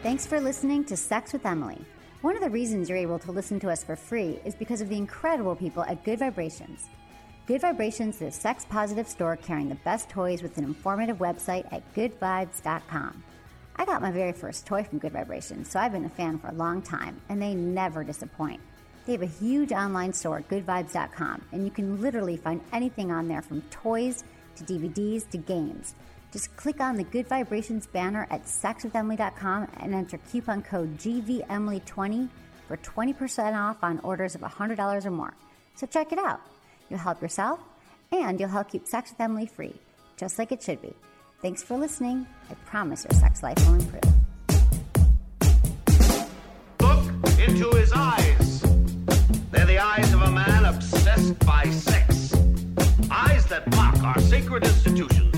Thanks for listening to Sex with Emily. One of the reasons you're able to listen to us for free is because of the incredible people at Good Vibrations. Good Vibrations is a sex positive store carrying the best toys with an informative website at goodvibes.com. I got my very first toy from Good Vibrations, so I've been a fan for a long time, and they never disappoint. They have a huge online store at goodvibes.com, and you can literally find anything on there from toys to DVDs to games. Just click on the Good Vibrations banner at sexwithemily.com and enter coupon code GVEmily20 for 20% off on orders of $100 or more. So check it out. You'll help yourself and you'll help keep Sex with Emily free, just like it should be. Thanks for listening. I promise your sex life will improve. Look into his eyes. They're the eyes of a man obsessed by sex. Eyes that mock our sacred institutions.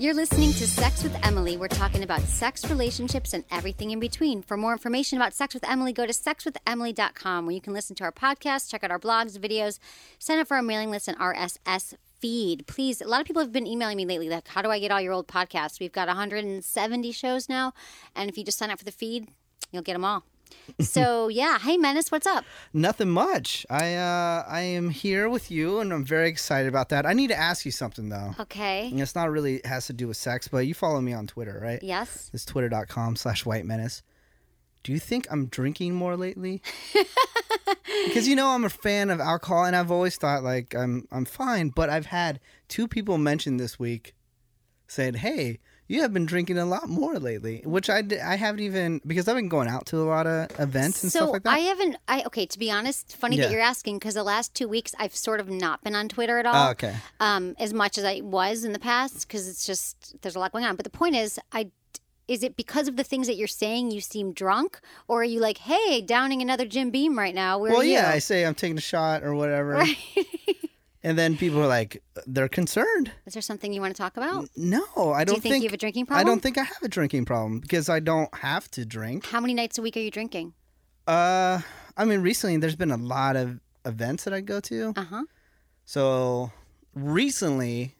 You're listening to Sex with Emily. We're talking about sex, relationships, and everything in between. For more information about Sex with Emily, go to sexwithemily.com where you can listen to our podcast, check out our blogs, videos, sign up for our mailing list and RSS feed. Please, a lot of people have been emailing me lately, like, how do I get all your old podcasts? We've got 170 shows now, and if you just sign up for the feed, you'll get them all. So yeah, hey Menace, what's up? Nothing much. I uh, I am here with you, and I'm very excited about that. I need to ask you something though. Okay. And it's not really has to do with sex, but you follow me on Twitter, right? Yes. It's twitter.com slash white menace. Do you think I'm drinking more lately? because you know I'm a fan of alcohol, and I've always thought like I'm I'm fine. But I've had two people mention this week, saying, "Hey, you have been drinking a lot more lately," which I, I haven't even because I've been going out to a lot of events and so stuff like that. I haven't. I okay. To be honest, funny Yeah. that you're asking because the last two weeks I've sort of not been on Twitter at all. Oh, okay. Um, as much as I was in the past because it's just there's a lot going on. But the point is, I is it because of the things that you're saying you seem drunk, or are you like, hey, downing another Jim Beam right now? Where well, yeah, I say I'm taking a shot or whatever, Right. and then people are like, they're concerned. Is there something you want to talk about? No, I Do don't you think you have a drinking problem. I don't think I have a drinking problem because I don't have to drink. How many nights a week are you drinking? Uh, I mean, recently there's been a lot of events that I go to. Uh huh. So recently,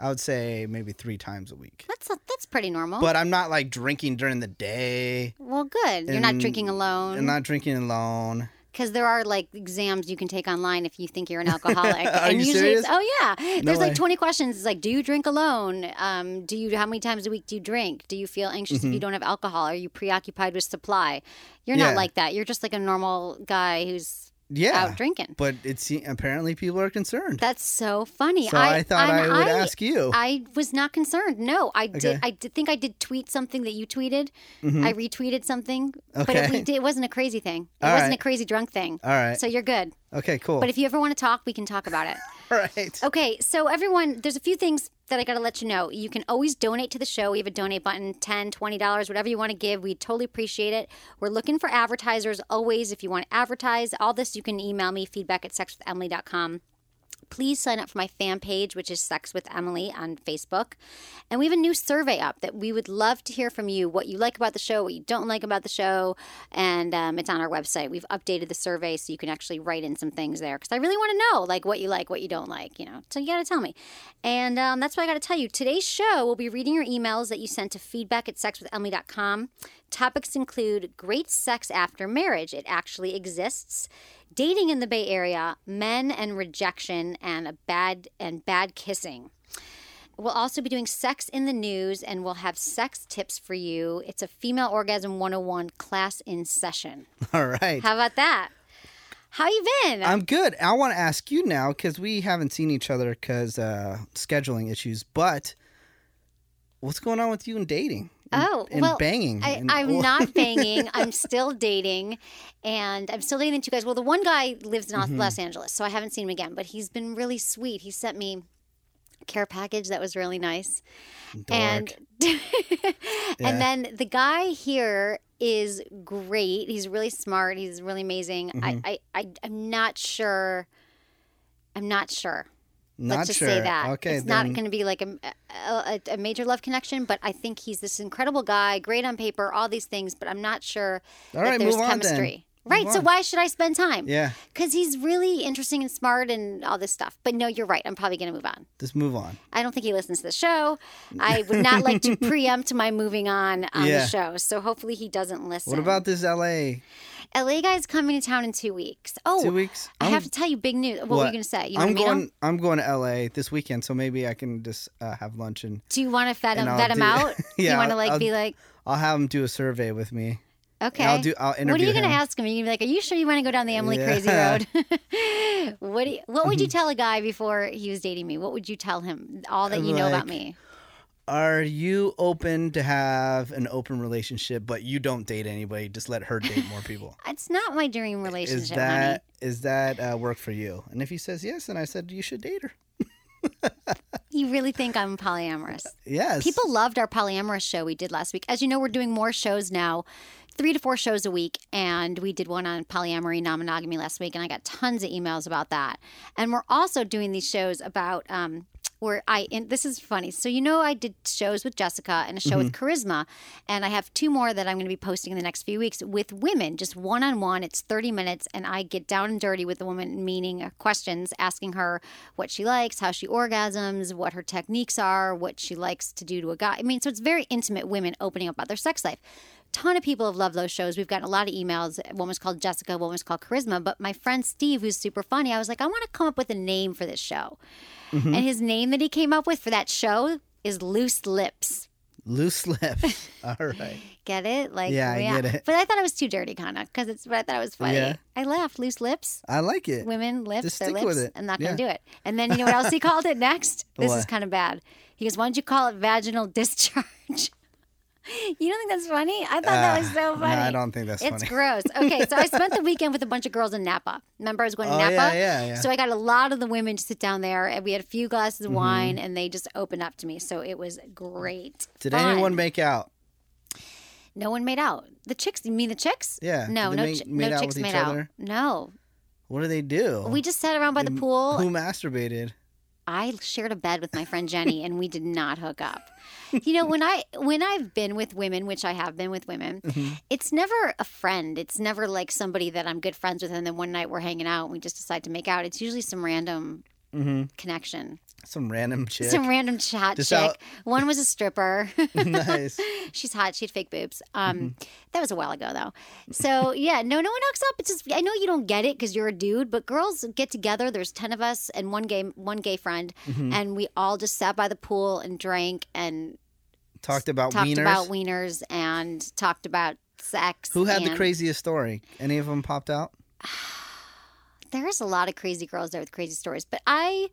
I would say maybe three times a week. That's that's pretty normal. But I'm not like drinking during the day. well, good. You're not drinking alone. I'm not drinking alone. Because there are like exams you can take online if you think you're an alcoholic. Are and you usually serious? it's oh yeah. No There's way. like 20 questions. It's like, do you drink alone? Um, do you how many times a week do you drink? Do you feel anxious if you don't have alcohol? Are you preoccupied with supply? You're Mm-hmm. Yeah. not like that. You're just like a normal guy who's Yeah. out drinking. But it's apparently people are concerned. That's so funny. So I thought I would ask you. I was not concerned. No, I Okay. did. I did think I did tweet something that you tweeted. I retweeted something, but it, Mm-hmm. Okay. we did, it wasn't a crazy thing. It All wasn't right. a crazy drunk thing. All right. So you're good. okay, cool. But if you ever want to talk, we can talk about it. All right. Okay, so everyone, there's a few things that I got to let you know. You can always donate to the show. We have a donate button, $10, $20, whatever you want to give. We totally appreciate it. We're looking for advertisers always. If you want to advertise, all this, you can email me, feedback at sexwithemily.com. Please sign up for my fan page, which is Sex with Emily on Facebook. And we have a new survey up that we would love to hear from you what you like about the show, what you don't like about the show. And um, it's on our website. We've updated the survey so you can actually write in some things there because I really want to know like what you like, what you don't like, you know. So you got to tell me. And um, that's what I got to tell you. Today's show, we'll be reading your emails that you sent to feedback at sexwithemily.com. Topics include great sex after marriage. It actually exists dating in the Bay Area, men and rejection, and a bad and bad kissing. We'll also be doing sex in the news, and we'll have sex tips for you. It's a female orgasm 101 class in session. All right. How about that? How you been? I'm good. I want to ask you now because we haven't seen each other because uh, scheduling issues. But what's going on with you and dating? And, Oh, and well, banging. I, I'm not banging. I'm still dating, and I'm still dating the two guys. Well, the one guy lives in Mm-hmm. Los Angeles, so I haven't seen him again. But he's been really sweet. He sent me a care package that was really nice. Dork. And and then the guy here is great. He's really smart. He's really amazing. Mm-hmm. I, I, I I'm not sure. I'm not sure. Not Let's just sure. say that Okay, it's not going to be like a, a, a major love connection, but I think he's this incredible guy, great on paper, all these things. But I'm not sure All that right, there's move on then. chemistry. Right. So why should I spend time? Yeah, Because he's really interesting and smart and all this stuff. But no, you're right. I'm probably going to move on. just move on. I don't think he listens to the show. I would not like to preempt my moving on on Yeah. the show. So hopefully he doesn't listen. What about this LA? LA guy's coming to town in two weeks? Oh, Two weeks? I I'm- have to tell you big news. What, were you going to say? You I'm meet going. him? I'm going to LA this weekend, so maybe I can just uh, have lunch and Do you want to vet him, vet him do- out? Yeah, you want to like I'll- be like, I'll have him do a survey with me. okay. I'll do. I'll what are you going to ask him? Are you going to be like, are you sure you want to go down the Emily Crazy Road? what do you, What would you Mm-hmm. tell a guy before he was dating me? What would you tell him? All that you know about me. Are you open to have an open relationship, but you don't date anybody? Just let her date more people. It's not my dream relationship, is honey. that is that uh, work for you? And if he says yes, then I said you should date her. You really think I'm polyamorous? Yes. People loved our polyamorous show we did last week. As you know, we're doing more shows now, three to four shows a week. And we did one on polyamory, non monogamy last week. And I got tons of emails about that. And we're also doing these shows about. Um, where I and this is funny. So you know I did shows with Jessica and a show with Charisma, and I have two more that I'm going to be posting in the next few weeks with women, just one on one. It's 30 minutes, and I get down and dirty with the woman, meaning uh, questions, asking her what she likes, how she orgasms, what her techniques are, what she likes to do to a guy. I mean, so it's very intimate. Women opening up about their sex life ton of people have loved those shows. We've gotten a lot of emails. One was called Jessica, one was called Charisma. But my friend Steve, who's super funny, I was like, I want to come up with a name for this show. Mm-hmm. And his name that he came up with for that show is Loose Lips. loose lips. All right. Get it? Like, Yeah, I get it. But I thought it was too dirty, kind of, because it's. But I thought it was funny. Yeah. I laughed. Loose lips, I like it. women lips, Just stick lips. with it. I'm not Yeah. going to do it. And then you know what else he called it next? This is kind of bad. He goes, "Why don't you call it vaginal discharge?" you don't think that's funny? I thought that was so Uh, no, funny. I don't think that's It's funny. It's gross. Okay, so I spent the weekend with a bunch of girls in Napa. Remember, I was going to Oh, Napa. yeah, yeah, yeah. So I got a lot of the women to sit down there, and we had a few glasses Mm-hmm. of wine, and they just opened up to me. So it was great. Did Fun. anyone make out? No one made out. The chicks? You mean the chicks? Yeah. No, no, make- no chicks made out. No, What do they do? we just sat around by the pool. Who masturbated? I shared a bed with my friend Jenny, and we did not hook up. You know, when I when I've been with women, which I have been with women, Mm-hmm. it's never a friend. It's never like somebody that I'm good friends with, and then one night we're hanging out and we just decide to make out. It's usually some random connection, Some random chick. some random chat Just chick. out- One was a stripper. nice. She's hot. She had fake boobs. Um, Mm-hmm. that was a while ago though. So yeah, no, no one hooks up. It's just I know you don't get it because you're a dude, but girls get together. There's ten of us and one gay one gay friend, Mm-hmm. and we all just sat by the pool and drank and Talked about talked wieners. about wieners and talked about sex. Who had the craziest story? Any of them popped out? There's a lot of crazy girls there with crazy stories, but I,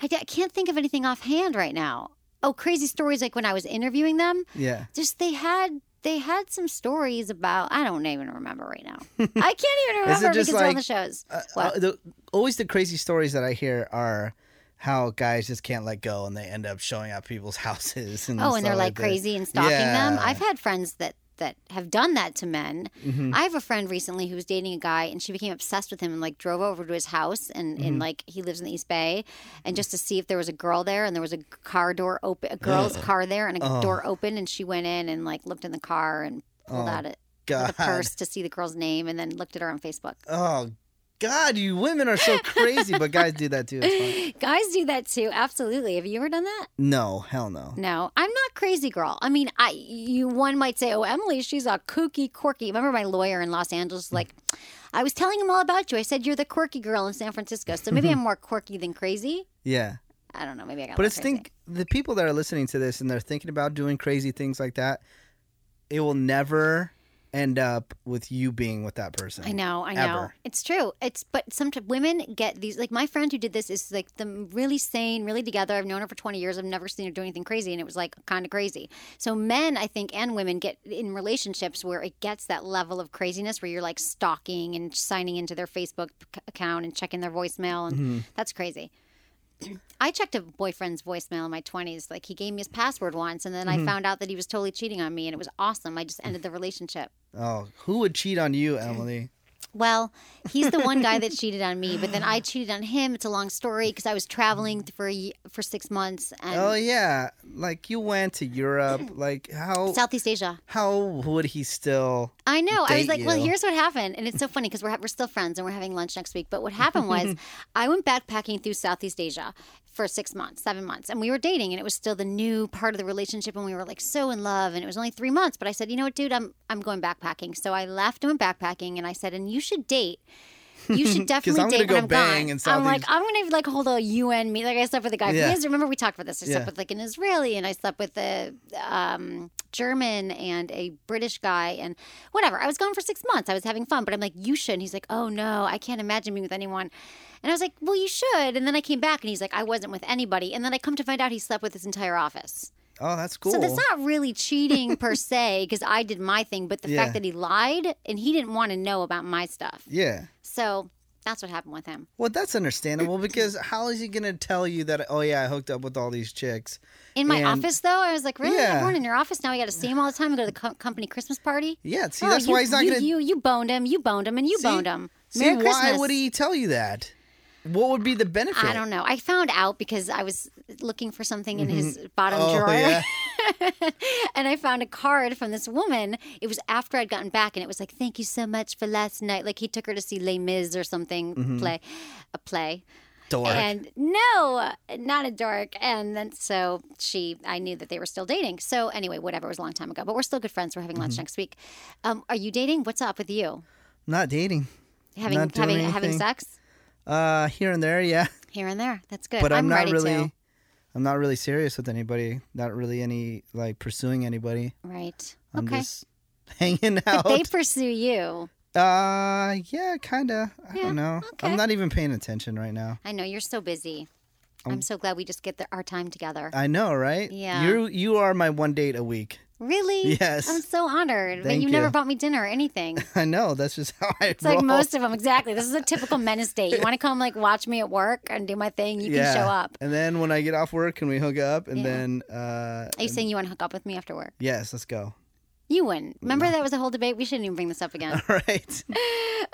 I, I can't think of anything offhand right now. Oh, crazy stories like when I was interviewing them. Yeah. just they had they had some stories about I don't even remember right now. I can't even remember because they're on the shows. Uh, uh, the, always the crazy stories that I hear are how guys just can't let go and they end up showing up people's houses. And oh, and they're stuff like crazy and stalking them. I've had friends that that have done that to men. Mm-hmm. I have a friend recently who was dating a guy and she became obsessed with him and like drove over to his house and, Mm-hmm. and like he lives in the East Bay and just to see if there was a girl there and there was a car door open a girl's car there and a Oh. door open and she went in and like looked in the car and pulled out it God. the purse to see the girl's name and then looked at her on Facebook. Oh God, you women are so crazy, but guys do that too. Guys do that too. Absolutely. Have you ever done that? No, hell no. No, I'm not crazy girl. I mean, I you one might say, "Oh, Emily, she's a kooky, quirky." Remember my lawyer in Los Angeles? Like, I was telling him all about you. I said you're the quirky girl in San Francisco. So maybe I'm more quirky than crazy. Yeah, I don't know. Maybe I got. but crazy. think the people that are listening to this and they're thinking about doing crazy things like that. It will never end up with you being with that person. I know, I know. Ever. It's true. It's but sometimes women get these. Like my friend who did this is like the really sane, really together. I've known her for twenty years. I've never seen her do anything crazy, and it was like kind of crazy. So men, I think, and women get in relationships where it gets that level of craziness where you're like stalking and signing into their Facebook account and checking their voicemail, and Mm-hmm. that's crazy. I checked a boyfriend's voicemail in my 20s. Like he gave me his password once, and then Mm-hmm. I found out that he was totally cheating on me, and it was awesome. I just ended the relationship. Oh, who would cheat on you, Emily? Well, he's the one guy that cheated on me, but then I cheated on him. It's a long story because I was traveling mm. for a, for six months and Oh yeah, like you went to Europe. Like how Southeast Asia. how would he still? I know. I was like, well, here's what happened, and it's so funny because we're ha- we're still friends and we're having lunch next week. But what happened was, I went backpacking through Southeast Asia for six months, seven months, and we were dating, and it was still the new part of the relationship, and we were like so in love, and it was only three months. But I said, you know what, dude, I'm I'm going backpacking. So I left and went backpacking, and I said, and you should date. You should definitely date when I'm bang gone. in I'm like, I'm gonna like hold a UN meet. Like I slept with a guy Yeah. from Israel. Remember we talked about this? I slept Yeah. with like an Israeli, and I slept with a um, German and a British guy, and whatever. I was gone for six months. I was having fun, but I'm like, you should. And he's like, oh no, I can't imagine being with anyone. And I was like, well, you should. And then I came back, and he's like, I wasn't with anybody. And then I come to find out he slept with his entire office. Oh, that's cool. So that's not really cheating per se, because I did my thing. But the Yeah. fact that he lied and he didn't want to know about my stuff. yeah. So that's what happened with him. Well, that's understandable because how is he gonna tell you that? Oh yeah, I hooked up with all these chicks. In my And- office, though, I was like, "Really? Yeah. Everyone in your office now? We got to see him all the time. We go to the co- company Christmas party. Yeah. See, Oh, that's you, why he's not you, gonna. You you boned him. You boned him, and you See? boned him. See, Merry why would he tell you that? What would be the benefit? I don't know. I found out because I was looking for something in his bottom Oh drawer, yeah. and I found a card from this woman. It was after I'd gotten back, and it was like, "Thank you so much for last night." Like he took her to see Les Mis or something Mm-hmm. play, a play. Dork. And no, not a dork. And then so she, I knew that they were still dating. So anyway, whatever. It was a long time ago, but we're still good friends. We're having lunch Mm-hmm. next week. Um, are you dating? What's up with you? not dating. Having Not having having sex Uh, here and there, yeah. here and there. That's good. But I'm, not ready really. to. I'm not really serious with anybody. Not really any like pursuing anybody. Right. I'm okay. just hanging out. But they pursue you. Uh, yeah, kind of. I Yeah, don't know. okay. I'm not even paying attention right now. I know you're so busy. Um, I'm so glad we just get the, our time together. I know, right? Yeah. You you are my one date a week. Really? Yes. I'm so honored. but Thank you never bought me dinner or anything. I know. That's just how I It's roll. like most of them, exactly. This is a typical menace date. You want to come like watch me at work and do my thing, you yeah. can show up. And then when I get off work, can we hook up? And Yeah. then, uh, Are you saying you want to hook up with me after work? yes, let's go. You wouldn't. Remember that was a whole debate? We shouldn't even bring this up again. All right.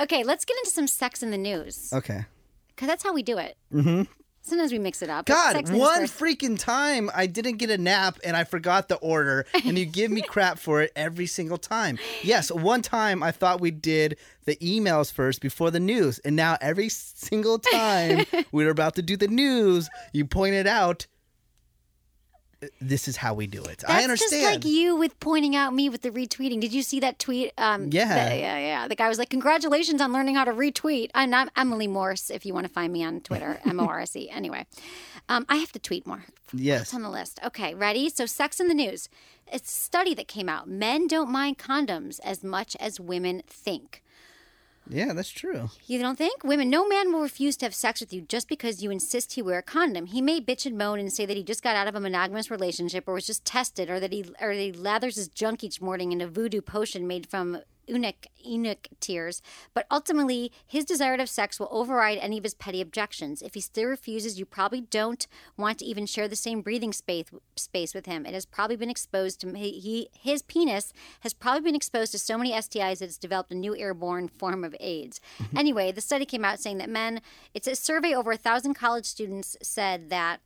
Okay, let's get into some sex in the news. Okay. Because that's how we do it. Mm-hmm. Sometimes we mix it up. God, sex in the news one freaking time I didn't get a nap and I forgot the order, and you give me crap for it every single time. Yes, one time I thought we did the emails first before the news, and now every single time we were about to do the news, you pointed out this is how we do it. That's I understand. just like you with pointing out me with the retweeting. Did you see that tweet? Um, Yeah. the- yeah, yeah. The guy was like, "Congratulations on learning how to retweet." And I'm Emily Morse. If you want to find me on Twitter, M O R S E. Anyway, um, I have to tweet more. Yes. On the list. Okay, ready? So, sex in the news. It's a study that came out. Men don't mind condoms as much as women think. Yeah, that's true. You don't think? Women, no man will refuse to have sex with you just because you insist he wear a condom. He may bitch and moan and say that he just got out of a monogamous relationship or was just tested or that he or that he lathers his junk each morning in a voodoo potion made from eunuch eunuch tears. But ultimately, his desire to have sex will override any of his petty objections. If he still refuses, you probably don't want to even share the same breathing space space with him. It has probably been exposed to he, he his penis has probably been exposed to so many STIs that it's developed a new airborne form of AIDS. anyway, the study came out saying that men. It's a survey over a thousand college students said that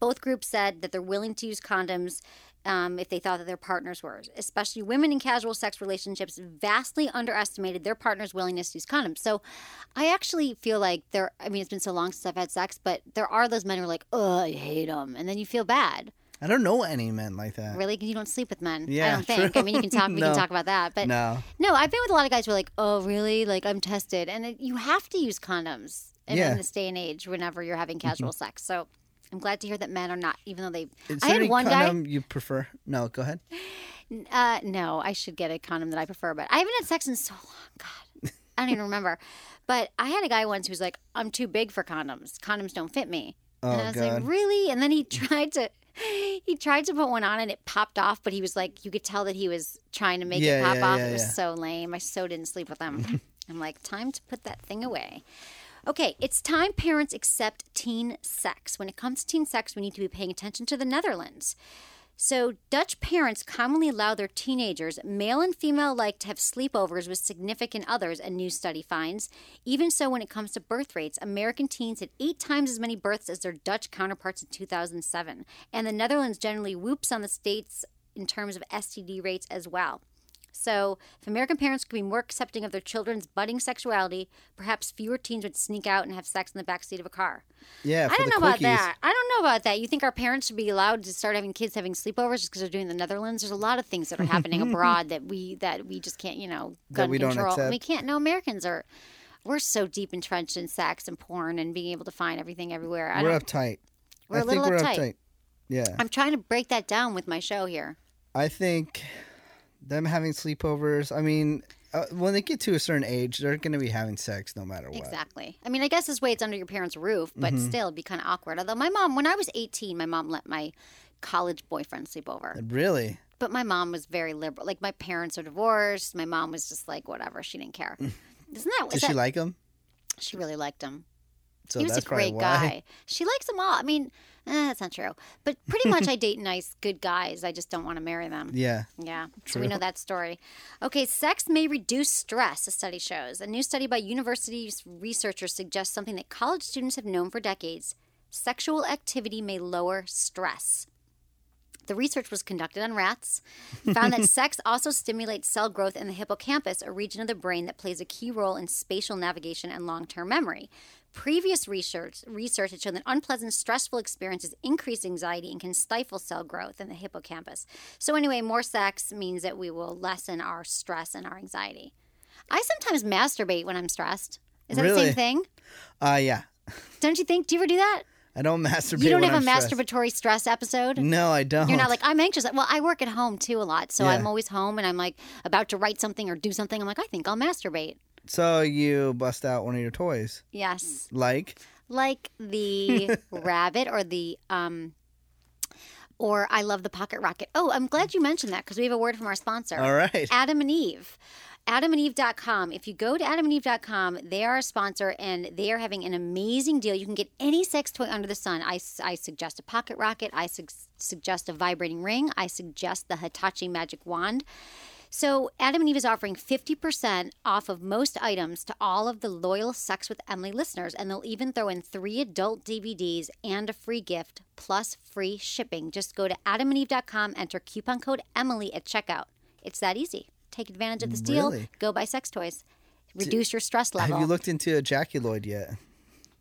both groups said that they're willing to use condoms um, if they thought that their partners were. Especially women in casual sex relationships vastly underestimated their partner's willingness to use condoms. So I actually feel like there, I mean, it's been so long since I've had sex, but there are those men who are like, oh, I hate them. And then you feel bad. I don't know any men like that. Really? You don't sleep with men. I Yeah, don't think. true. I mean, you can talk, we No. can talk about that. But No. no, I've been with a lot of guys who are like, oh, really? Like, I'm tested. And it, you have to use condoms in, Yeah. in this day and age whenever you're having casual sex. So I'm glad to hear that men are not, even though they. Is I had any one condom you prefer? No, go ahead. Uh, no, I should get a condom that I prefer, but I haven't had sex in so long. God, I don't even remember. But I had a guy once who was like, I'm too big for condoms. Condoms don't fit me. Oh, and I was God. like, really? And then he tried to. He tried to put one on and it popped off, but he was like, you could tell that he was trying to make Yeah, it pop yeah, off. yeah, it was so lame. I so didn't sleep with him. I'm like, time to put that thing away. Okay, it's time parents accept teen sex. When it comes to teen sex, we need to be paying attention to the Netherlands. So, Dutch parents commonly allow their teenagers, male and female alike, to have sleepovers with significant others, a new study finds. Even so, when it comes to birth rates, American teens had eight times as many births as their Dutch counterparts in 2007. And the Netherlands generally whoops on the states in terms of STD rates as well. So, if American parents could be more accepting of their children's budding sexuality, perhaps fewer teens would sneak out and have sex in the backseat of a car. Yeah, I don't know about that. I don't know about that. You think our parents should be allowed to start having kids having sleepovers just because they're doing the Netherlands? There's a lot of things that are happening abroad that we that we just can't, you know, gun we control. We can't. No, Americans are. We're so deep entrenched in sex and porn and being able to find everything everywhere. I We're uptight. We're I a think little we're uptight. uptight. Yeah. I'm trying to break that down with my show here. I think them having sleepovers. I mean, uh, when they get to a certain age, they're going to be having sex no matter what. Exactly. I mean, I guess this way it's under your parents' roof, but Mm-hmm. still it'd be kind of awkward. Although my mom, when I was 18, my mom let my college boyfriend sleep over. Really? But my mom was very liberal. Like my parents are divorced. My mom was just like whatever. She didn't care. Isn't that? What Did she that- like him? She really liked him. So he was a great guy. She likes them all. I mean, eh, that's not true. But pretty much, I date nice, good guys. I just don't want to marry them. Yeah. Yeah, so we know that story. Okay, sex may reduce stress, a study shows. A new study by university researchers suggests something that college students have known for decades sexual activity may lower stress. The research was conducted on rats, found that sex also stimulates cell growth in the hippocampus, a region of the brain that plays a key role in spatial navigation and long term memory. Previous research, research had shown that unpleasant, stressful experiences increase anxiety and can stifle cell growth in the hippocampus. So, anyway, more sex means that we will lessen our stress and our anxiety. I sometimes masturbate when I'm stressed. Is that the same thing? Uh, yeah. Don't you think? Do you ever do that? I don't masturbate. You don't have a I'm stressed. masturbatory stress episode? No, I don't. You're not like I'm anxious. Well, I work at home too a lot, so Yeah. I'm always home and I'm like about to write something or do something. I'm like, I think I'll masturbate. So you bust out one of your toys, Yes, like like the rabbit or the um, or I love the pocket rocket. Oh, I'm glad you mentioned that because we have a word from our sponsor. all right. Adam and Eve. AdamandEve.com. If you go to AdamandEve.com, they are a sponsor and they are having an amazing deal. You can get any sex toy under the sun. I, I suggest a pocket rocket. I su- suggest a vibrating ring. I suggest the Hitachi magic wand. So, Adam and Eve is offering 50% off of most items to all of the loyal Sex with Emily listeners, and they'll even throw in three adult DVDs and a free gift plus free shipping. Just go to adamandeve.com, enter coupon code Emily at checkout. It's that easy. Take advantage of this deal. Really? Go buy sex toys. Reduce your stress level. Have you looked into Ejaculoid yet?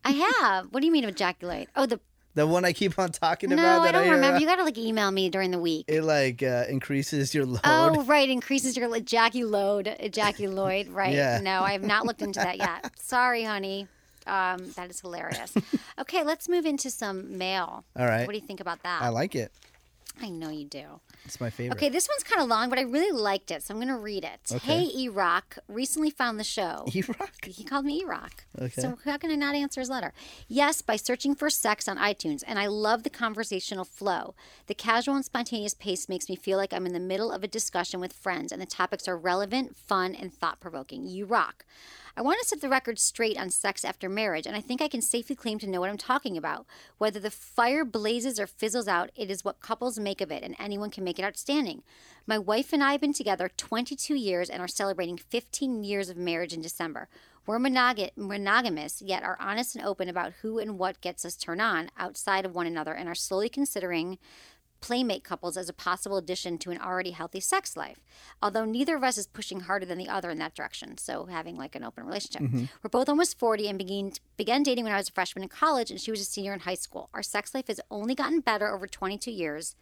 I have. What do you mean ejaculate? Oh, the The one I keep on talking no, about. I don't uh, remember. You got to like email me during the week. it like uh, increases your load. Oh, right. Increases your like, Jackie load, Jackie Lloyd. Right. Yeah. No, I have not looked into that yet. Sorry, honey. Um, that is hilarious. okay, let's move into some mail. All right. What do you think about that? I like it. I know you do. It's my favorite. Okay, this one's kind of long, but I really liked it, so I'm going to read it. Okay. Hey, E Rock, recently found the show. E-Rock? He called me E Rock. Okay. So how can I not answer his letter? Yes, by searching for sex on iTunes, and I love the conversational flow. The casual and spontaneous pace makes me feel like I'm in the middle of a discussion with friends, and the topics are relevant, fun, and thought provoking. You rock. I want to set the record straight on sex after marriage, and I think I can safely claim to know what I'm talking about. Whether the fire blazes or fizzles out, it is what couples make of it, and anyone can make it outstanding. My wife and I have been together 22 years and are celebrating 15 years of marriage in December. We're monog- monogamous, yet are honest and open about who and what gets us turned on outside of one another and are slowly considering playmate couples as a possible addition to an already healthy sex life. Although neither of us is pushing harder than the other in that direction, so having like an open relationship. Mm-hmm. We're both almost 40 and began, began dating when I was a freshman in college and she was a senior in high school. Our sex life has only gotten better over 22 years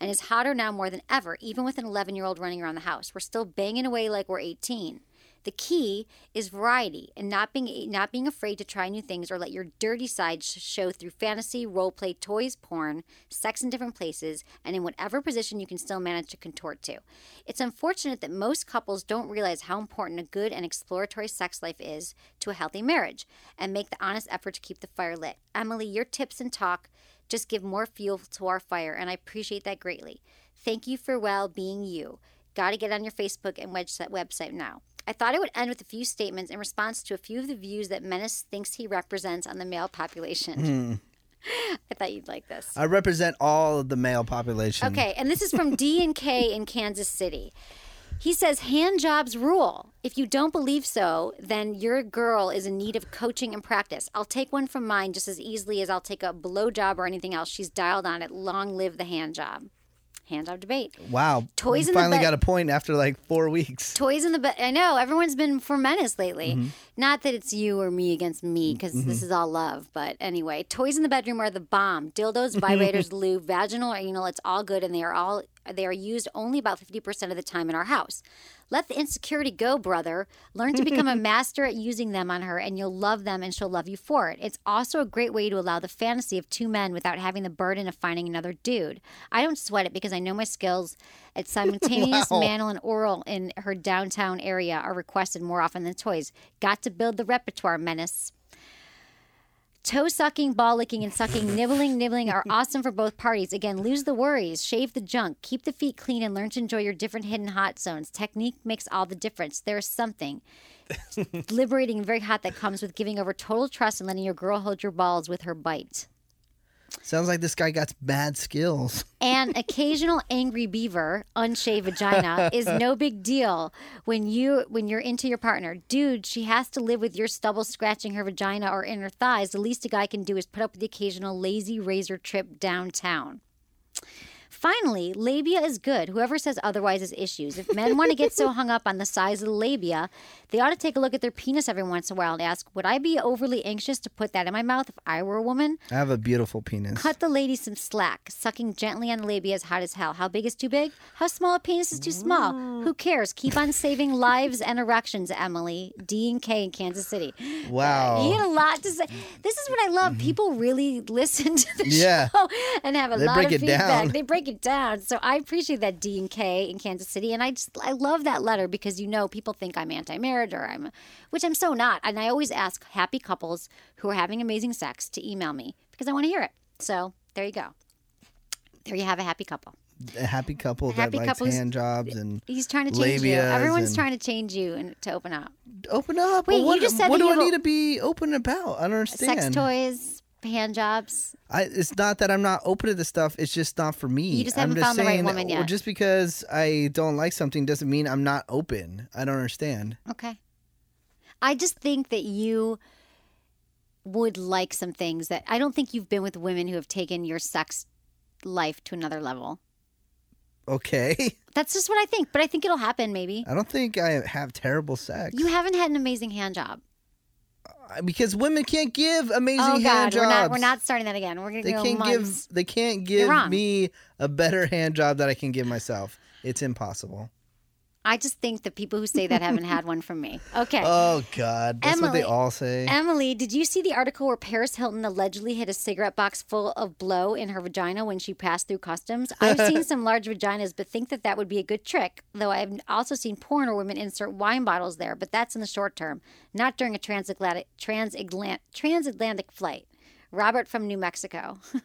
and is hotter now more than ever, even with an 11 year old running around the house. We're still banging away like we're 18. The key is variety and not being not being afraid to try new things or let your dirty side show through fantasy, role play, toys, porn, sex in different places, and in whatever position you can still manage to contort to. It's unfortunate that most couples don't realize how important a good and exploratory sex life is to a healthy marriage and make the honest effort to keep the fire lit. Emily, your tips and talk just give more fuel to our fire, and I appreciate that greatly. Thank you for well being you. Got to get on your Facebook and website website now. I thought I would end with a few statements in response to a few of the views that Menace thinks he represents on the male population. Hmm. I thought you'd like this. I represent all of the male population. Okay, and this is from D and K in Kansas City. He says hand jobs rule. If you don't believe so, then your girl is in need of coaching and practice. I'll take one from mine just as easily as I'll take a blow job or anything else. She's dialed on it. Long live the hand job. Hand job debate. Wow. Toys you in the finally got a point after like four weeks. Toys in the bed. I know everyone's been for menace lately. Mm-hmm. Not that it's you or me against me, mm, because mm-hmm. this is all love. But anyway, toys in the bedroom are the bomb. Dildos, vibrators, lube, vaginal or anal. It's all good, and they are all they are used only about fifty percent of the time in our house. Let the insecurity go, brother. Learn to become a master at using them on her, and you'll love them, and she'll love you for it. It's also a great way to allow the fantasy of two men without having the burden of finding another dude. I don't sweat it because I know my skills at simultaneous Wow. manal and oral in her downtown area are requested more often than toys. Got to build the repertoire, menace. Toe sucking, ball licking, and sucking, nibbling, nibbling are awesome for both parties. Again, lose the worries, shave the junk, keep the feet clean, and learn to enjoy your different hidden hot zones. Technique makes all the difference. There is something liberating and very hot that comes with giving over total trust and letting your girl hold your balls with her bite. Sounds like this guy got bad skills. An occasional angry beaver, unshaved vagina, is no big deal when you when you're into your partner. Dude, she has to live with your stubble scratching her vagina or inner thighs. The least a guy can do is put up with the occasional lazy razor trip downtown. Finally, labia is good. Whoever says otherwise has issues. If men want to get so hung up on the size of the labia, they ought to take a look at their penis every once in a while and ask, would I be overly anxious to put that in my mouth if I were a woman? I have a beautiful penis. Cut the lady some slack. Sucking gently on the labia is hot as hell. How big is too big? How small a penis is too small? Who cares? Keep on saving lives and erections, Emily. D and K in Kansas City. Wow. He had a lot to say. This is what I love. People really listen to the Mm-hmm. Yeah. show and have a They lot break of it feedback. down. They break it down. So I appreciate that D and K in Kansas City, and I just I love that letter because you know people think I'm anti-marriage or I'm, which I'm so not. And I always ask happy couples who are having amazing sex to email me because I want to hear it. So there you go. There you have a happy couple. a happy couple happy that likes hand jobs and He's trying to change you. Everyone's trying to change you and to open up. open up. Wait, Well, what you just said what do I need to be open about? I don't understand. Sex toys, hand jobs. I, it's not that I'm not open to this stuff. It's just not for me. You just I'm haven't found the right saying, woman well, yet. Just because I don't like something doesn't mean I'm not open. I don't understand. Okay. I just think that you would like some things that I don't think you've been with women who have taken your sex life to another level. Okay. That's just what I think, but I think it'll happen maybe. I don't think I have terrible sex. You haven't had an amazing hand job. Because women can't give amazing oh hand god, jobs. we're not we're not starting that again. We're going to They go can't months. give. They can't give me a better hand job that I can give myself. It's impossible. I just think the people who say that haven't had one from me. Okay. Oh God, that's what they Emily- all say. Emily, did you see the article where Paris Hilton allegedly hid a cigarette box full of blow in her vagina when she passed through customs? I've seen some large vaginas, but think that that would be a good trick. Though I've also seen porn where women insert wine bottles there, but that's in the short term, not during a transatlantic transatlant, transatlantic flight. Robert from New Mexico.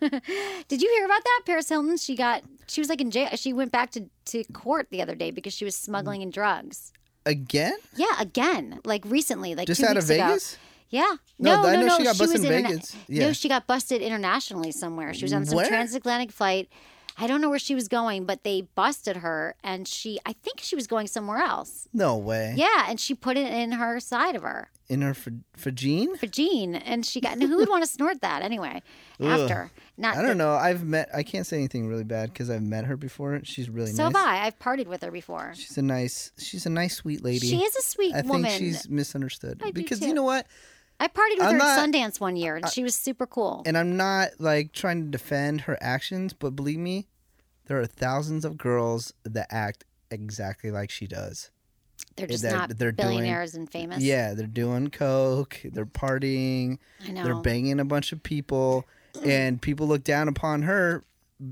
Did you hear about that? Paris Hilton, she got she was like in jail. She went back to, to court the other day because she was smuggling in drugs. Again? Yeah, again, like recently, like Just two out of weeks ago. Vegas? Yeah. No, No, I no, know no. she got busted was in interna- Vegas. Yeah. No, she got busted internationally somewhere. She was on some Where? transatlantic flight. I don't know where she was going, but they busted her, and she, I think she was going somewhere else. No way. Yeah, and she put it in her side of her In her for, for Jean? for Jean, and she got. who would want to snort that anyway? After, not. I don't that- know. I've met. I can't say anything really bad because I've met her before. She's really So nice. have I. I've partied with her before. She's a nice. She's a nice, sweet lady. She is a sweet I woman. think she's misunderstood I do because you know what? I partied with I'm her not- at Sundance one year, and she was super cool. And I'm not like trying to defend her actions, but believe me, there are thousands of girls that act exactly like she does. They're just they're- not they're doing- billionaires and famous. Yeah, they're doing coke, they're partying, I know. they're banging a bunch of people, and people look down upon her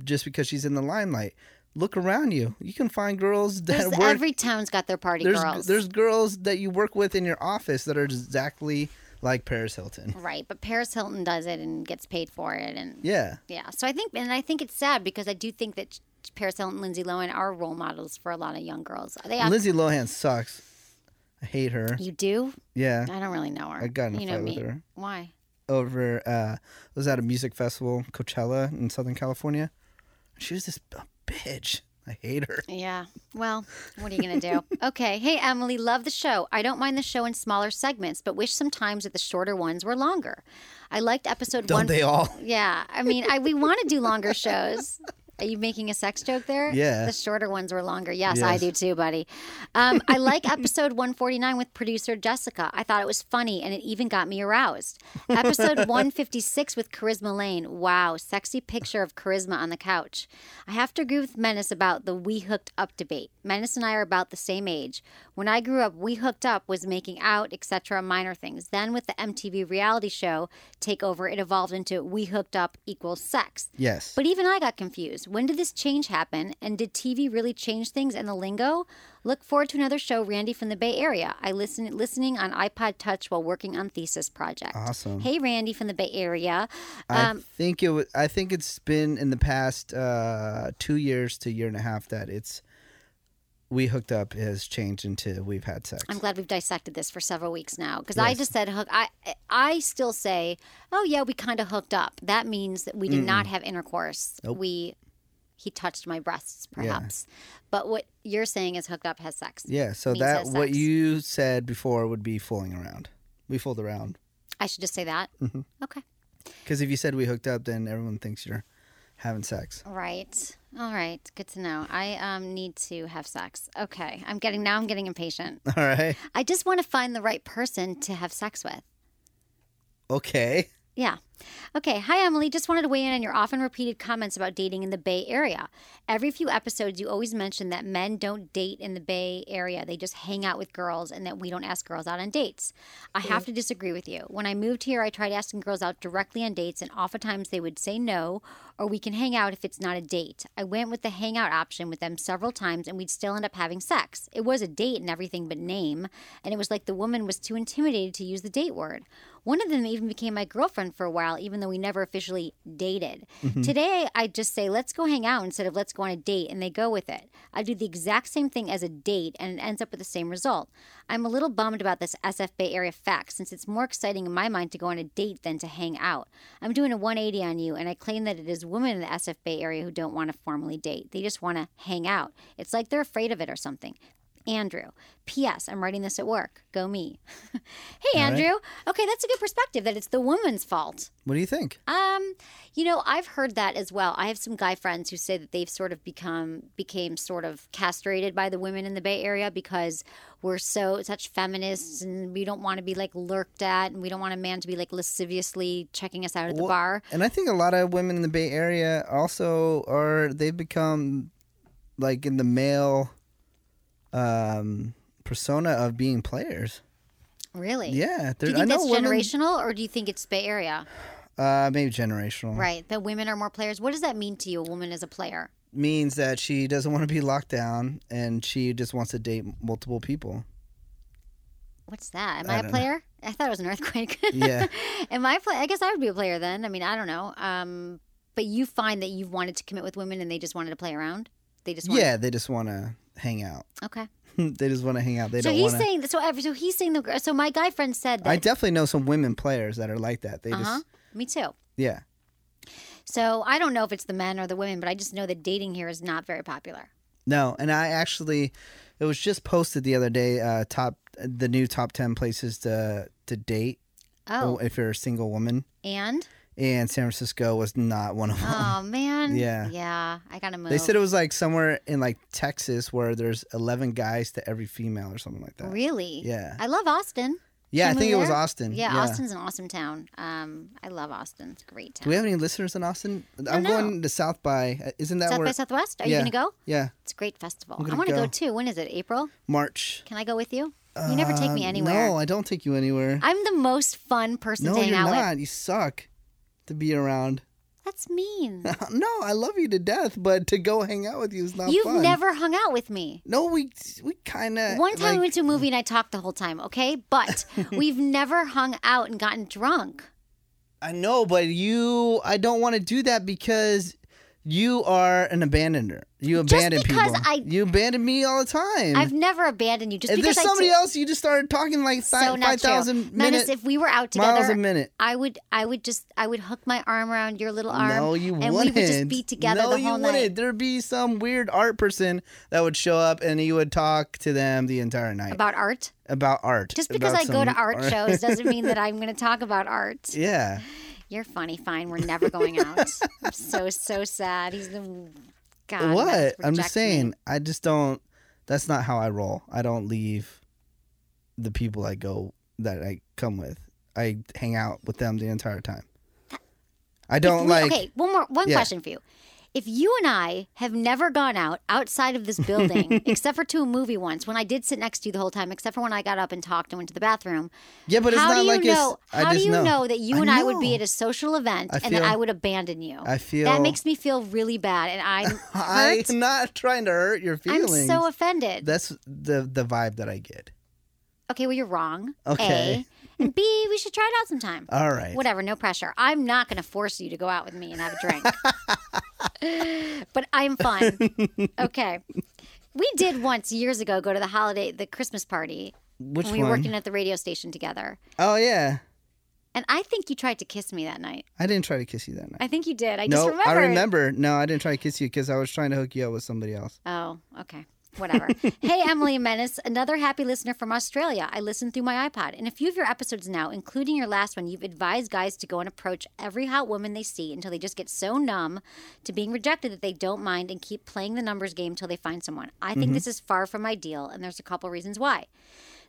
just because she's in the limelight. Look around you. You can find girls that There's, work. every town's got their party there's girls. there's girls that you work with in your office that are exactly like Paris Hilton. Right, but Paris Hilton does it and gets paid for it, and Yeah. yeah. So I think, and I think it's sad because I do think that Paris Hilton, and Lindsay Lohan are role models for a lot of young girls. They have, Lindsay Lohan sucks. I hate her. You do? Yeah. I don't really know her. I got in you know with me. her. Why? Over uh I was at a music festival, Coachella in Southern California. She was this bitch. I hate her. Yeah. Well, what are you going to do? okay. Hey, Emily, love the show. I don't mind the show in smaller segments, but wish sometimes that the shorter ones were longer. I liked episode Don't one. they all? Yeah. I mean, I, we want to do longer shows. Are you making a sex joke there? Yeah. The shorter ones were longer. Yes, I do too, buddy. Um, I like episode 149 with producer Jessica. I thought it was funny and it even got me aroused. Episode 156 with Charisma Lane. Wow, sexy picture of Charisma on the couch. I have to agree with Menace about the we hooked up debate. Menace and I are about the same age. When I grew up, we hooked up was making out, etc., minor things. Then with the MTV reality show takeover, it evolved into we hooked up equals sex. Yes. But even I got confused. When did this change happen? And did TV really change things and the lingo? Look forward to another show, Randy from the Bay Area. I listen listening on iPod Touch while working on thesis project. Awesome. Hey, Randy from the Bay Area. I Um, think it was. I think it's been in the past uh, two years to year and a half that it's we hooked up has changed into we've had sex. I'm glad we've dissected this for several weeks now because I just said hook. I I still say, oh yeah, we kind of hooked up. That means that we did not have intercourse. We he touched my breasts, perhaps. But what you're saying is hooked up has sex. yeah. So means that has what sex. you said before would be fooling around. We fooled around I should just say that. Mm-hmm. Okay. because if you said we hooked up, then everyone thinks you're having sex. Right. All right. Good to know. I um need to have sex. Okay. I'm getting now. I'm getting impatient. All right. I just want to find the right person to have sex with. Okay. Yeah. Okay. Hi, Emily. Just wanted to weigh in on your often repeated comments about dating in the Bay Area. Every few episodes, you always mention that men don't date in the Bay Area. They just hang out with girls and that we don't ask girls out on dates. I have mm-hmm. to disagree with you. When I moved here, I tried asking girls out directly on dates, and oftentimes they would say no, or we can hang out if it's not a date. I went with the hangout option with them several times, and we'd still end up having sex. It was a date and everything but name, and it was like the woman was too intimidated to use the date word. One of them even became my girlfriend for a while, even though we never officially dated. Mm-hmm. Today, I just say, let's go hang out instead of let's go on a date, and they go with it. I do the exact same thing as a date, and it ends up with the same result. I'm a little bummed about this SF Bay Area fact, since it's more exciting in my mind to go on a date than to hang out. I'm doing a 180 on you, and I claim that it is women in the SF Bay Area who don't want to formally date. They just want to hang out. It's like they're afraid of it or something. Andrew. P.S. I'm writing this at work. Go me. hey, Andrew. Okay, that's a good perspective that it's the woman's fault. What do you think? Um, you know, I've heard that as well. I have some guy friends who say that they've sort of become became sort of castrated by the women in the Bay Area because we're so such feminists and we don't want to be like lurked at and we don't want a man to be like lasciviously checking us out at the bar. And I think a lot of women in the Bay Area also are they've become like in the male um persona of being players. Really? Yeah, Do you think know that's women- generational or do you think it's Bay Area? Uh, maybe generational. Right. That women are more players. What does that mean to you, a woman as a player? Means that she doesn't want to be locked down and she just wants to date multiple people. What's that? Am I I, a don't know. player? I thought it was an earthquake. Yeah. Am I a play? I guess I would be a player then. I mean, I don't know. Um, but you find that you've wanted to commit with women and they just wanted to play around. They just want Yeah, they just want to hang out. Okay. they just want to hang out. They so don't he's want to. saying so. Every so he's saying the. So my guy friend said that. I definitely know some women players that are like that. They Uh huh. just Me too. yeah. So I don't know if it's the men or the women, but I just know that dating here is not very popular. No, and I actually, it was just posted the other day. Uh, top the new top ten places to to date Oh, if you're a single woman, and and San Francisco was not one of them. oh man. Yeah. Yeah. I gotta move. They said it was like somewhere in like Texas where there's 11 guys to every female or something like that. Really? Yeah. I love Austin. Yeah, I think it was? Austin. Yeah, Austin's an awesome town. Um, I love Austin. It's a great town. Do we have any listeners in Austin? I'm know. going to South by. uh, Isn't that South where? by Southwest? Are Yeah. you gonna go? Yeah, It's a great festival. Gonna want to go go. too. When is it? April? March. Can I go with you? You never take me Uh, anywhere. No, I don't take you anywhere. I'm the most fun person no, to hang you're out not. with. You suck to be around. That's mean. no, I love you to death, but to go hang out with you is not You've fun. never hung out with me. No, we we kind of. One time like, we went to a movie and I talked the whole time, okay? But we've never hung out and gotten drunk. I know, but you, I don't want to do that because You are an abandoner. You abandon people. I- you abandon me all the time. I've never abandoned you just if because there's I somebody did- else, you just started talking like so five not true. thousand Menace, minutes. if we were out together, miles a minute. I would, I would just, I would hook my arm around your little arm, No, you and wouldn't. we would just be together no, the you whole wouldn't. night There'd be some weird art person that would show up, and you would talk to them the entire night about art. about art. Just because I go to some art shows doesn't mean that I'm going to talk about art. Yeah. You're funny. Fine, we're never going out. I'm so so sad. He's the God. what? I'm just reject me. saying. I just don't. That's not how I roll. I don't leave the people I go that I come with. I hang out with them the entire time. I don't we- like. Okay, one more one Yeah. question for you. If you and I have never gone out outside of this building, except for to a movie once, when I did sit next to you the whole time, except for when I got up and talked and went to the bathroom. Yeah, but it's how not do you like know? I how do you know. know. that you I and I would be at a social event I and that I would abandon you? I feel- that makes me feel really bad, and I'm hurt. I'm not trying to hurt your feelings. I'm so offended. That's the the vibe that I get. okay, well you're wrong. Okay. A. And B, we should try it out sometime. All right. Whatever, no pressure. I'm not going to force you to go out with me and have a drink. but I'm fun. Okay. We did once years ago go to the holiday, the Christmas party. Which when we were one? working at the radio station together. Oh yeah. And I think you tried to kiss me that night. I didn't try to kiss you that night. I think you did. I no, just remember. I remember. No, I didn't try to kiss you because I was trying to hook you up with somebody else. Oh, okay. Whatever. hey, Emily Menace, another happy listener from Australia. I listened through my iPod. In a few of your episodes now, including your last one, you've advised guys to go and approach every hot woman they see until they just get so numb to being rejected that they don't mind and keep playing the numbers game till they find someone. I think mm-hmm. this is far from ideal, and there's a couple reasons why.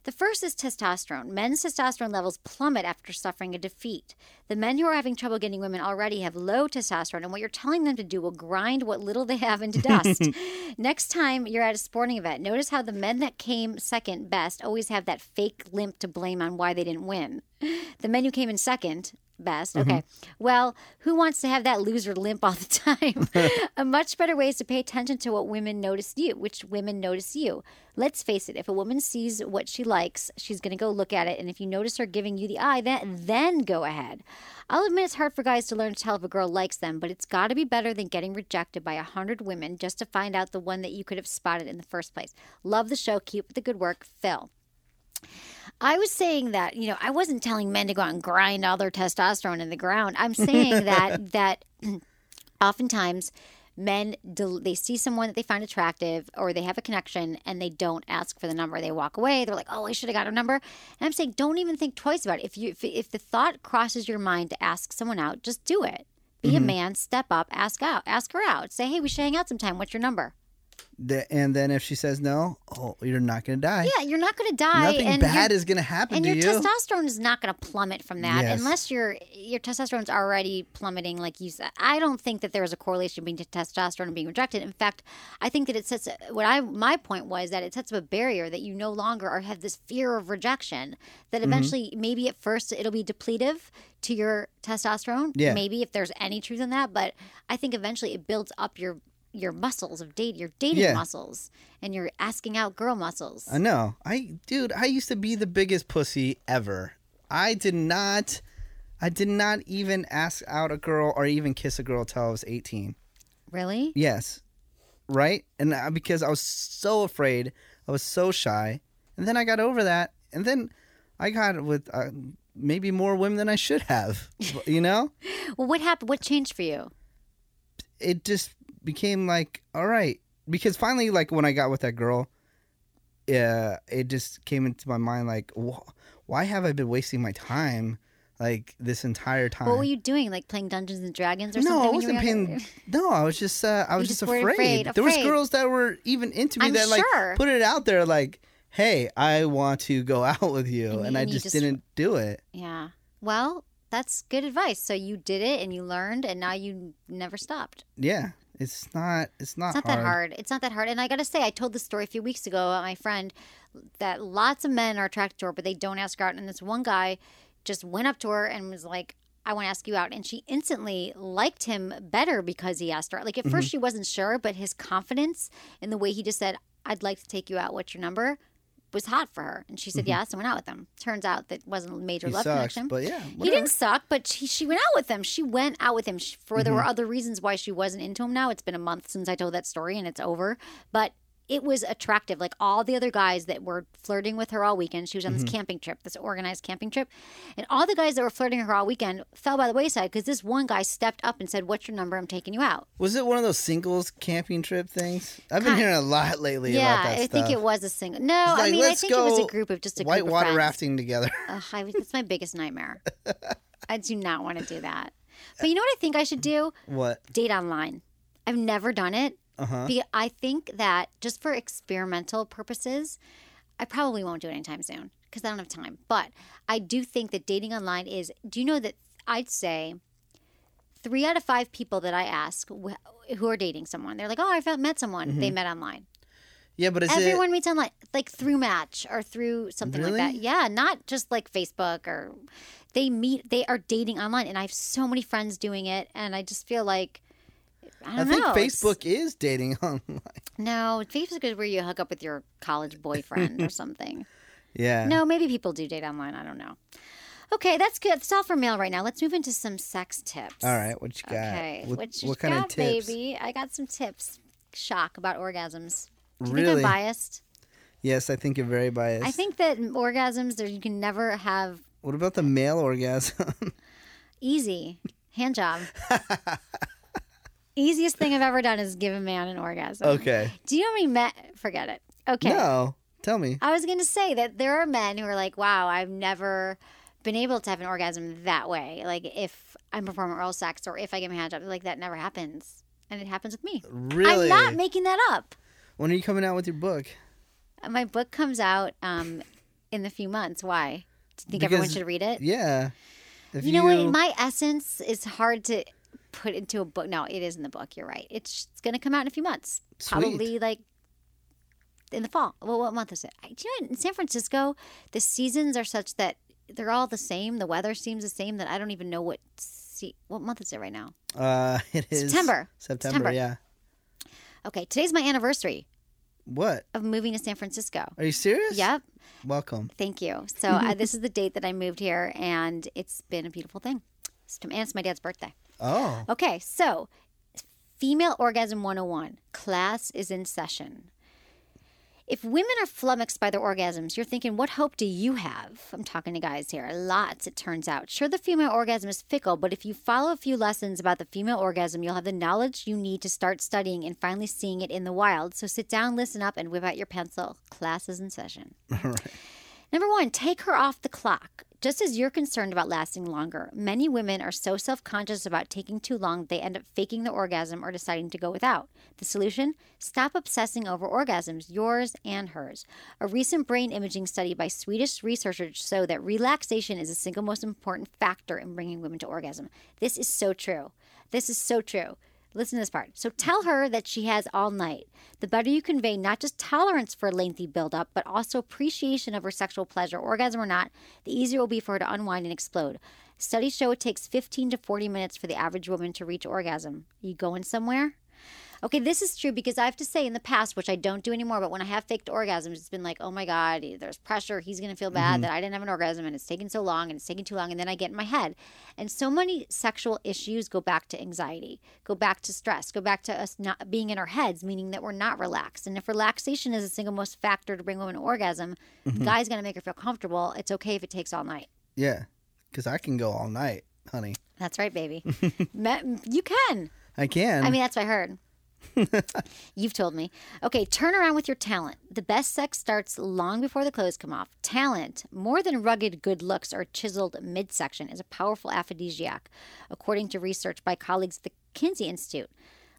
The first is testosterone. Men's testosterone levels plummet after suffering a defeat. The men who are having trouble getting women already have low testosterone, and what you're telling them to do will grind what little they have into dust. Next time you're at a sporting event, notice how the men that came second best always have that fake limp to blame on why they didn't win. The men who came in second best, mm-hmm. okay. Well, who wants to have that loser limp all the time? a much better way is to pay attention to what women notice you, which women notice you. Let's face it, if a woman sees what she likes, she's going to go look at it. And if you notice her giving you the eye, then, then go ahead. I'll admit it's hard for guys to learn to tell if a girl likes them, but it's got to be better than getting rejected by a hundred women just to find out the one that you could have spotted in the first place. Love the show. Keep up the good work, Phil. I was saying that, you know, I wasn't telling men to go out and grind all their testosterone in the ground. I'm saying that that oftentimes men they see someone that they find attractive or they have a connection and they don't ask for the number. They walk away. They're like, "Oh, I should have got a number." And I'm saying, don't even think twice about it. If you if, if the thought crosses your mind to ask someone out, just do it. Be a mm-hmm. man, step up, ask out, ask her out. Say, "Hey, we should hang out sometime. What's your number?" The- and then if she says no, oh, you're not gonna die. Yeah, you're not going to die. Nothing and bad is gonna happen and to your you. testosterone is not going to plummet from that Yes. unless your your testosterone's already plummeting like you said i don't think that there's a correlation between testosterone and being rejected in fact i think that it sets what i my point was that it sets up a barrier that you no longer are have this fear of rejection that Mm-hmm. eventually maybe at first it'll be depletive to your testosterone Yeah. maybe if there's any truth in that but i think eventually it builds up your your muscles of date your dating Yeah. muscles and your asking out girl muscles I know. I dude, I used to be the biggest pussy ever. I did not I did not even ask out a girl or even kiss a girl till I was 18. really Yes. Right? And uh, because I was so afraid, I was so shy. And then I got over that. And then I got with uh, maybe more women than I should have. you know? well what happened what changed for you It just became like, all right. Because finally, like when I got with that girl, uh, it just came into my mind like, wh- why have I been wasting my time like this entire time? What were you doing? Like playing Dungeons and Dragons or no, something? No, I when you were wasn't paying. No, I was just. Uh, I was just just, afraid. afraid, There was girls that were even into me I'm that like sure. put it out there, like, "Hey, I want to go out with you," And and, I just, just- didn't do it. Yeah. Well, that's good advice. So you did it and you learned, and now you never stopped. Yeah, it's not. It's not. It's not hard. that hard. It's not that hard. And I got to say, I told this story a few weeks ago about my friend that lots of men are attracted to her, but they don't ask her out. And this one guy just went up to her and was like, I want to ask you out. And she instantly liked him better because he asked her. Like at Mm-hmm. first she wasn't sure, but his confidence in the way he just said, I'd like to take you out. What's your number? Was hot for her, and she said yes and went out with him. Turns out that wasn't a major Mm-hmm. He love sucks, connection. but yeah, He didn't suck, but she, she went out with him. She went out with him. She, for there were Mm-hmm. other reasons why she wasn't into him. Now it's been a month since I told that story, and it's over. But it was attractive. Like all the other guys that were flirting with her all weekend. She was on Mm-hmm. this camping trip, this organized camping trip, and all the guys that were flirting her all weekend fell by the wayside because this one guy stepped up and said, "What's your number? I'm taking you out." Was it one of those singles camping trip things? I've been Kind- hearing a lot lately yeah, about that I stuff. think it was a single. No, It's I like, mean I let's think it was a go group of just a group of whitewater friends. rafting together. Ugh, I, it's my biggest nightmare. I do not want to do that. But you know what I think I should do? what? Date online. I've never done it. Uh huh. Be- I think that just for experimental purposes, I probably won't do it anytime soon because I don't have time. But I do think that dating online is. Do you know that I'd say three out of five people that I ask wh- who are dating someone, they're like, "Oh, I met someone. They met online." Yeah, but is Everyone it? meets online, like through Match or through something like that. Yeah, not just like Facebook or they meet. They are dating online, and I have so many friends doing it, and I just feel like I I think know. Facebook is dating online. No, Facebook is where you hook up with your college boyfriend or something. Yeah. No, maybe people do date online. I don't know. Okay, that's good. That's all for mail right now. Let's move into some sex tips. All right, what you got? Okay, What, what what kind got, of tips? baby? I got some tips. Shock about orgasms. Do you Really? think I'm biased? Yes, I think you're very biased. I think that orgasms, there you can never have What about the male orgasm? easy hand job. Easiest thing I've ever done is give a man an orgasm. okay. Do you know how many men? Forget it. Okay. No, tell me. I was going to say that there are men who are like, wow, I've never been able to have an orgasm that way. Like if I'm performing oral sex or if I give my hand job, like that never happens. And it happens with me. Really? I'm not making that up. when are you coming out with your book? My book comes out um, in a few months. Why? Do you think everyone should read it? Yeah. If you know what? My essence is hard to put into a book. No, it is in the book. You're right. It's, it's going to come out in a few months. Sweet. Probably like in the fall. Well, what month is it? I- Do you know in San Francisco, the seasons are such that they're all the same. The weather seems the same that I don't even know what se- what month is it right now. Uh, it is September. September. September. Yeah. Okay, today's my anniversary What? of moving to San Francisco. Are you serious? Yep. Welcome. Thank you. So uh, this is the date that I moved here, and it's been a beautiful thing. And it's my dad's birthday. Oh. Okay, so Female Orgasm 101 class is in session. If women are flummoxed by their orgasms, you're thinking, what hope do you have? I'm talking to guys here. Lots, it turns out. Sure, the female orgasm is fickle, but if you follow a few lessons about the female orgasm, you'll have the knowledge you need to start studying and finally seeing it in the wild. So sit down, listen up, and whip out your pencil. Class is in session. All right. Number one, take her off the clock. Just as you're concerned about lasting longer, many women are so self conscious about taking too long they end up faking the orgasm or deciding to go without. The solution? Stop obsessing over orgasms, yours and hers. A recent brain imaging study by Swedish researchers showed that relaxation is the single most important factor in bringing women to orgasm. This is so true. This is so true. Listen to this part. So tell her that she has all night. The better you convey not just tolerance for lengthy buildup, but also appreciation of her sexual pleasure, orgasm or not, the easier it will be for her to unwind and explode. Studies show it takes 15 to 40 minutes for the average woman to reach orgasm. you going somewhere? Okay, this is true because I have to say in the past, which I don't do anymore, but when I have faked orgasms, it's been like, oh my God, there's pressure. He's going to feel bad mm-hmm. that I didn't have an orgasm and it's taking so long and it's taking too long. And then I get in my head. And so many sexual issues go back to anxiety, go back to stress, go back to us not being in our heads, meaning that we're not relaxed. And if relaxation is the single most factor to bring women to orgasm, the mm-hmm. guy's going to make her feel comfortable. It's okay if it takes all night. Yeah. Because I can go all night, honey. That's right, baby. You can. I can. I mean, that's what I heard. You've told me. Okay, turn around with your talent. The best sex starts long before the clothes come off. Talent, more than rugged good looks or chiseled midsection, is a powerful aphrodisiac, according to research by colleagues at the Kinsey Institute.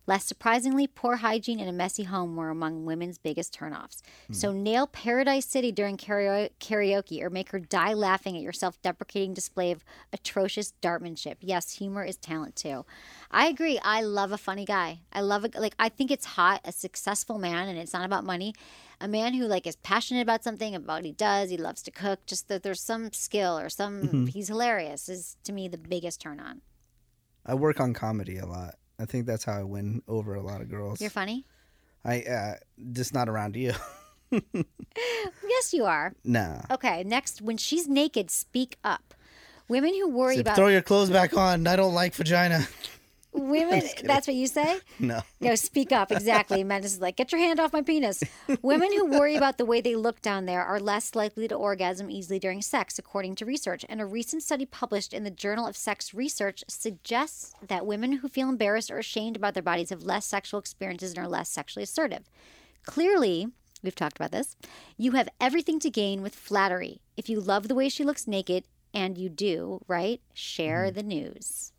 Less surprisingly, poor hygiene and a messy home were among women's biggest turnoffs. Hmm. So nail Paradise City during karaoke or make her die laughing at your self deprecating display of atrocious dartmanship. Yes, humor is talent too. I agree. I love a funny guy. I love a, like, I think it's hot, a successful man, and it's not about money. A man who like is passionate about something, about what he does, he loves to cook, just that there's some skill or some, mm-hmm. he's hilarious is to me the biggest turn on. I work on comedy a lot. I think that's how I win over a lot of girls. You're funny? I uh, just not around you. yes, you are. Nah. Okay, next, when she's naked, speak up. Women who worry about Throw your clothes back on. I don't like vagina. Women, that's what you say? No. No, speak up. Exactly. Men is like, get your hand off my penis. Women who worry about the way they look down there are less likely to orgasm easily during sex, according to research. And a recent study published in the Journal of Sex Research suggests that women who feel embarrassed or ashamed about their bodies have less sexual experiences and are less sexually assertive. Clearly, we've talked about this, you have everything to gain with flattery. If you love the way she looks naked, and you do, right? Share Mm-hmm. the news.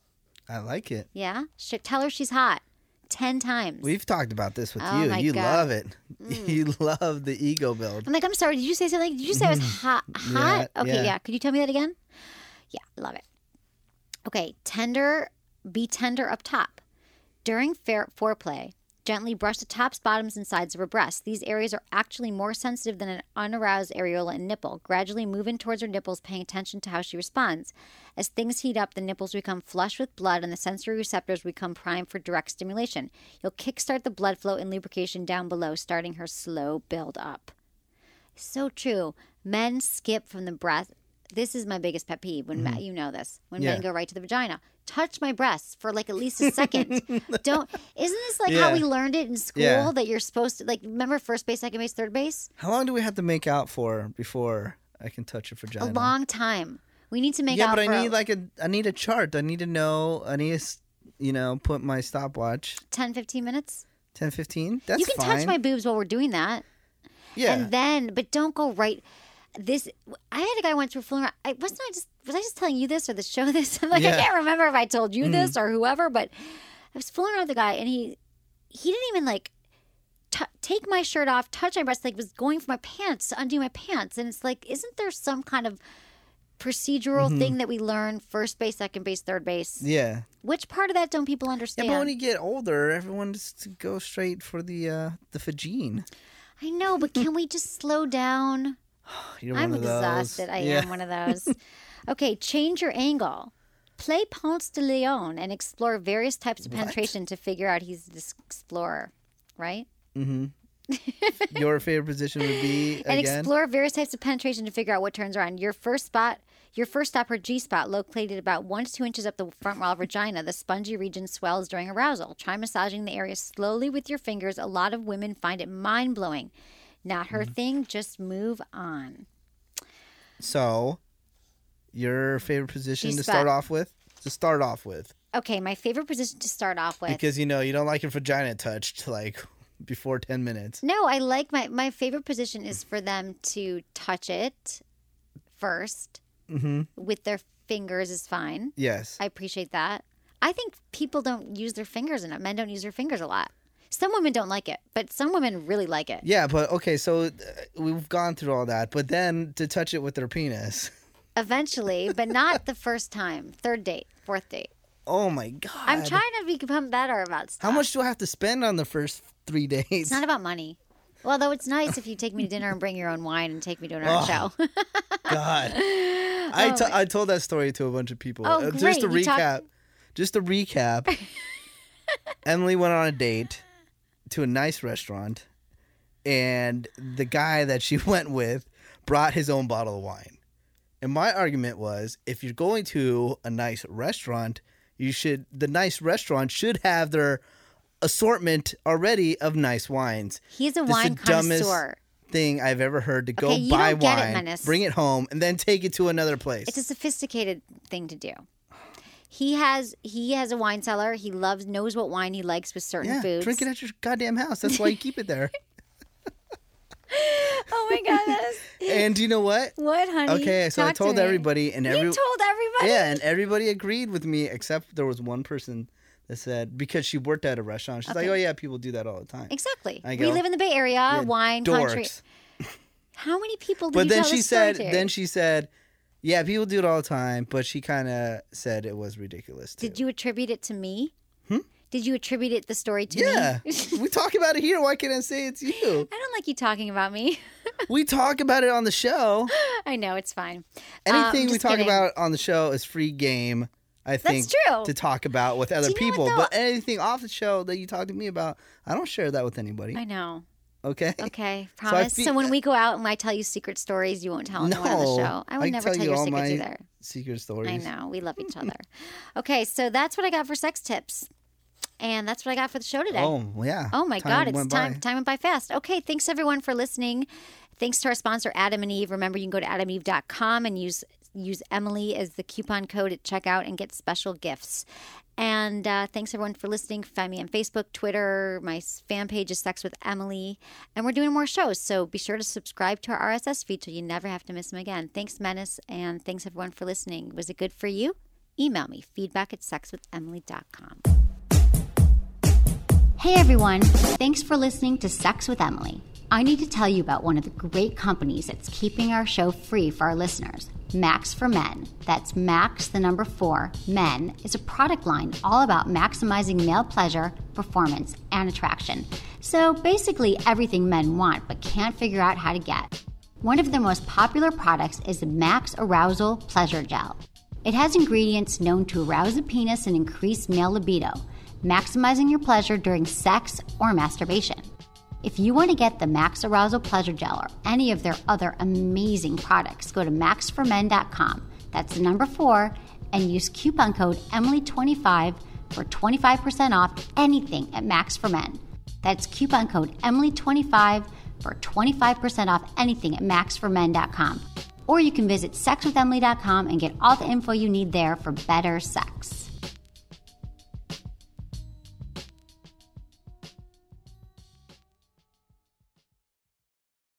I like it. Yeah? Sh- tell her she's hot 10 times. We've talked about this with Oh you. You God. Mm. love it. You love the ego build. I'm like, I'm sorry. Did you say something? Did you say I was hot? Hot? Yeah, okay, yeah. yeah. Could you tell me that again? Yeah, love it. Okay, tender. Be tender up top. During fair foreplay, gently brush the tops, bottoms, and sides of her breasts. These areas are actually more sensitive than an unaroused areola and nipple. Gradually move in towards her nipples, paying attention to how she responds. As things heat up, the nipples become flush with blood, and the sensory receptors become primed for direct stimulation. You'll kickstart the blood flow and lubrication down below, starting her slow build up. So true. Men skip from the breast. This is my biggest pet peeve when men, you know this. When men Mm-hmm. Go right to the vagina. Touch my breasts for like at least a second. Don't isn't this like how we learned it in school Yeah. that you're supposed to like remember first base, second base, third base? How long do we have to make out for before I can touch a vagina? A long time. We need to make out. yeah, out but for I need like a I need a chart. I need to know. I need to, s- you know, put my stopwatch 10, 15 minutes. 10, 15. That's you can fine. touch my boobs while we're doing that. yeah. And then, but don't go right. This I had a guy once who was fooling around. I wasn't I just was I just telling you this or the show this? I'm like Yeah. I can't remember if I told you Mm. this or whoever, but I was fooling around with the guy and he he didn't even like t- take my shirt off, touch my breast, like was going for my pants to undo my pants, and it's like, isn't there some kind of procedural thing that we learn first base, second base, third base? Mm-hmm. yeah. Which part of that don't people understand? Yeah, but when you get older, everyone just go straight for the uh the vagine. I know, but can we just slow down? I'm one of those. exhausted. I yeah. am one of those. Okay, change your angle. Play Ponce de Leon and explore various types of penetration to figure out he's this explorer, right? Mm-hmm. your favorite position would be And again. explore various types of penetration to figure out what turns around. Your first spot, your first stop, her G spot, located about one to two inches up the front wall of vagina. The spongy region swells during arousal. Try massaging the area slowly with your fingers. A lot of women find it mind blowing. Not her Mm-hmm. thing. Just move on. So, your favorite position to start off with? To start off with, Okay, my favorite position to start off with. because you know you don't like your vagina touched like before ten minutes. No, I like my my favorite position is for them to touch it 1st Mm-hmm. with their fingers is fine. Yes. I appreciate that. I think people don't use their fingers enough. Men don't use their fingers a lot. Some women don't like it, but some women really like it. yeah, but okay, so uh, we've gone through all that, but then to touch it with their penis. Eventually, but not the first time. Third date, fourth date. Oh my god. I'm trying to become better about stuff. How much do I have to spend on the first three days? It's not about money. Well, though it's nice if you take me to dinner and bring your own wine and take me to an Oh. art show. God. I to- I told that story to a bunch of people. Oh, Uh, great. Just to You talk- recap. Just to recap. Emily went on a date to a nice restaurant, and the guy that she went with brought his own bottle of wine. And my argument was, if you're going to a nice restaurant, you should the nice restaurant should have their assortment already of nice wines. He's a This wine the dumbest connoisseur. thing I've ever heard to go Okay, you buy get it, wine, bring it home, and then take it to another place. It's a sophisticated thing to do. He has he has a wine cellar. He loves knows what wine he likes with certain yeah, foods. drink it at your goddamn house. That's why you keep it there. oh my god, and you know what? what, honey? Okay, so I Talk to told me. everybody, and You told everybody. yeah, and everybody agreed with me except there was one person that said because she worked at a restaurant, she's like, "Oh yeah, people do that all the time." Exactly. I We live in the Bay Area, Yeah, wine country. How many people did But you then tell she said, to? then she said, "Yeah, people do it all the time," but she kind of said it was ridiculous. Too. Did you attribute it to me? Did you attribute it the story to Yeah, me? we talk about it here. Why can't I say it's you? I don't like you talking about me. We talk about it on the show. I know it's fine. Anything Um, we talk kidding. about on the show is free game. I think That's true. to talk about with other you know what, people, though? but anything off the show that you talk to me about, I don't share that with anybody. I know. Okay. Okay, So promise. So, feel- when we go out and I tell you secret stories, you won't tell No. anyone on the show. I would I never tell tell you your all secrets my either. secret stories. I know. We love each other. okay, so that's what I got for sex tips. And that's what I got for the show today. Oh yeah. Oh my Time God, it's time by. time went by fast. Okay, thanks everyone for listening. Thanks to our sponsor, Adam and Eve. Remember, you can go to adameve.com and use use Emily as the coupon code at checkout and get special gifts. And uh, thanks everyone for listening. Find me on Facebook, Twitter. My fan page is Sex with Emily, and we're doing more shows. So be sure to subscribe to our RSS feed so you never have to miss them again. Thanks, Menace, and thanks everyone for listening. Was it good for you? Email me feedback at sexwithemily.com. Hey everyone, thanks for listening to Sex with Emily. I need to tell you about one of the great companies that's keeping our show free for our listeners. Max for Men. That's Max, the number four, Men, is a product line all about maximizing male pleasure, performance, and attraction. So basically, everything men want but can't figure out how to get. One of their most popular products is the Max Arousal Pleasure Gel. It has ingredients known to arouse the penis and increase male libido, maximizing your pleasure during sex or masturbation. If you want to get the Max Arousal Pleasure Gel or any of their other amazing products, go to maxformen.com. That's the number four, and use coupon code Emily25 for 25% off anything at Max for Men. That's coupon code Emily25 for 25% off anything at maxformen.com. Or you can visit sexwithemily.com and get all the info you need there for better sex.